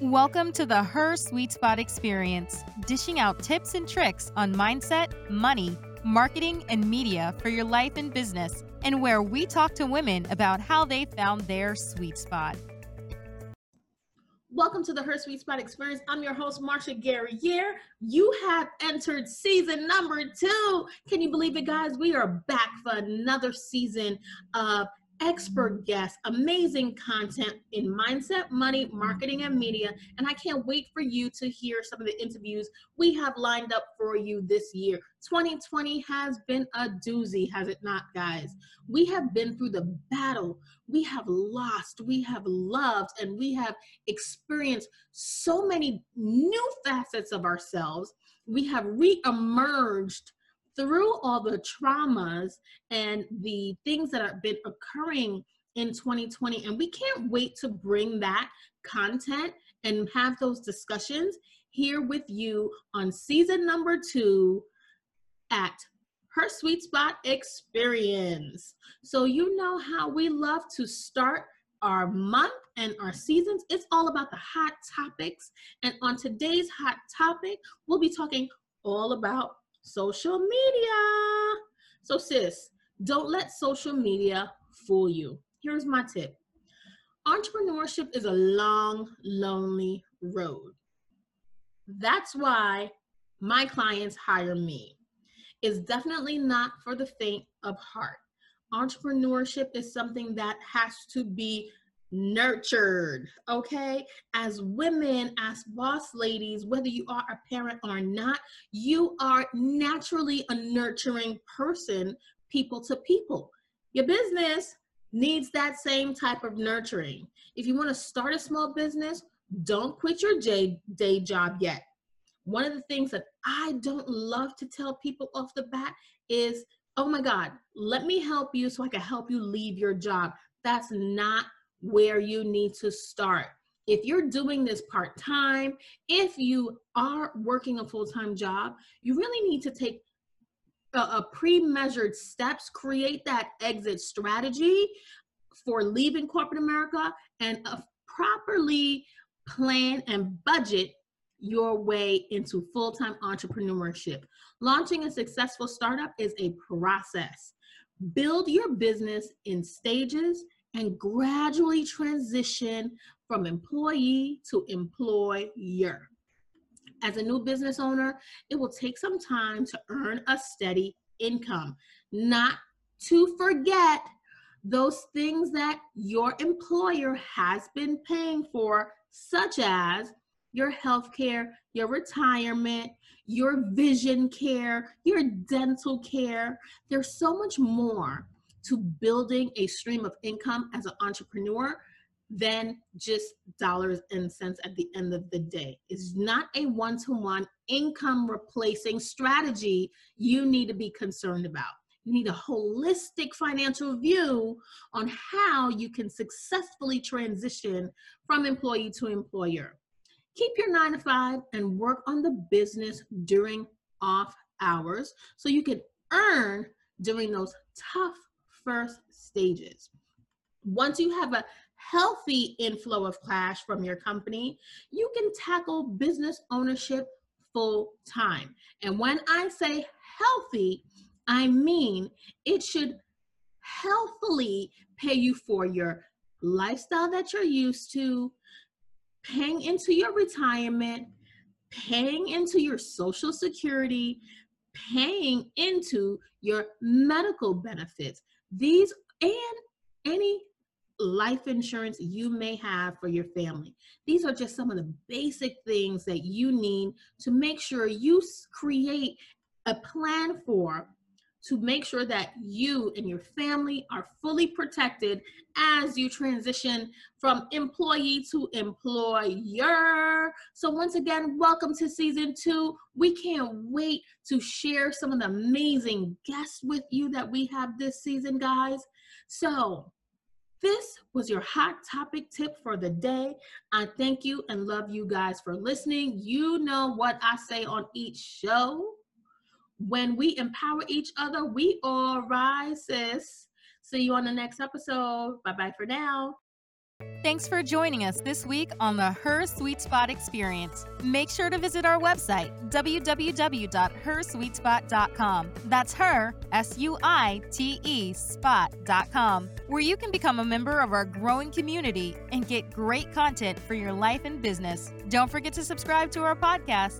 Welcome to the Her Suite Spot Experience, dishing out tips and tricks on mindset, money, marketing, and media for your life and business, and where we talk to women about how they found their sweet spot. Welcome to the Her Suite Spot Experience. I'm your host, Marsha Guerrier. You have entered season number two. Can you believe it, guys? We are back for another season of expert guests, amazing content in mindset, money, marketing, and media. And I can't wait for you to hear some of the interviews we have lined up for you this year. 2020 has been a doozy, has it not, guys? We have been through the battle. We have lost, we have loved, and we have experienced so many new facets of ourselves. We have re emerged through all the traumas and the things that have been occurring in 2020 and we can't wait to bring that content and have those discussions here with you on season number two at her suite spot experience. So you know how we love to start our month and our seasons. It's all about the hot topics and on today's hot topic we'll be talking all about social media. So, sis, don't let social media fool you. Here's my tip entrepreneurship is a long, lonely road. That's why my clients hire me. It's definitely not for the faint of heart. Entrepreneurship is something that has to be nurtured, okay? As women, as boss ladies, whether you are a parent or not, you are naturally a nurturing person, people to people. Your business needs that same type of nurturing. If you want to start a small business, don't quit your day, day job yet. One of the things that I don't love to tell people off the bat is, oh my God, let me help you so I can help you leave your job. That's not where you need to start. If you're doing this part time, if you are working a full time job, you really need to take a, a pre measured steps, create that exit strategy for leaving corporate America, and uh, properly plan and budget your way into full time entrepreneurship. Launching a successful startup is a process. Build your business in stages and gradually transition from employee to employer. As a new business owner, it will take some time to earn a steady income, not to forget those things that your employer has been paying for, such as your health care, your retirement, your vision care, your dental care. There's so much more to building a stream of income as an entrepreneur than just dollars and cents at the end of the day. It's not a one to one income replacing strategy you need to be concerned about. You need a holistic financial view on how you can successfully transition from employee to employer. Keep your nine to five and work on the business during off hours so you can earn during those tough first stages. Once you have a healthy inflow of cash from your company, you can tackle business ownership full time. And when I say healthy, I mean it should healthily pay you for your lifestyle that you're used to, paying into your retirement, paying into your social security, paying into your medical benefits. These and any life insurance you may have for your family. These are just some of the basic things that you need to make sure you create a plan for to make sure that you and your family are fully protected as you transition from employee to employer. So, once again, welcome to season two. We can't wait to share some of the amazing guests with you that we have this season, guys. So, this was your hot topic tip for the day. I thank you and love you guys for listening. You know what I say on each show when we empower each other, we all rise, sis. See you on the next episode. Bye bye for now. Thanks for joining us this week on the Her Suite Spot Experience. Make sure to visit our website, www.hersuitespot.com. That's her, S U I T E, spot.com, where you can become a member of our growing community and get great content for your life and business. Don't forget to subscribe to our podcast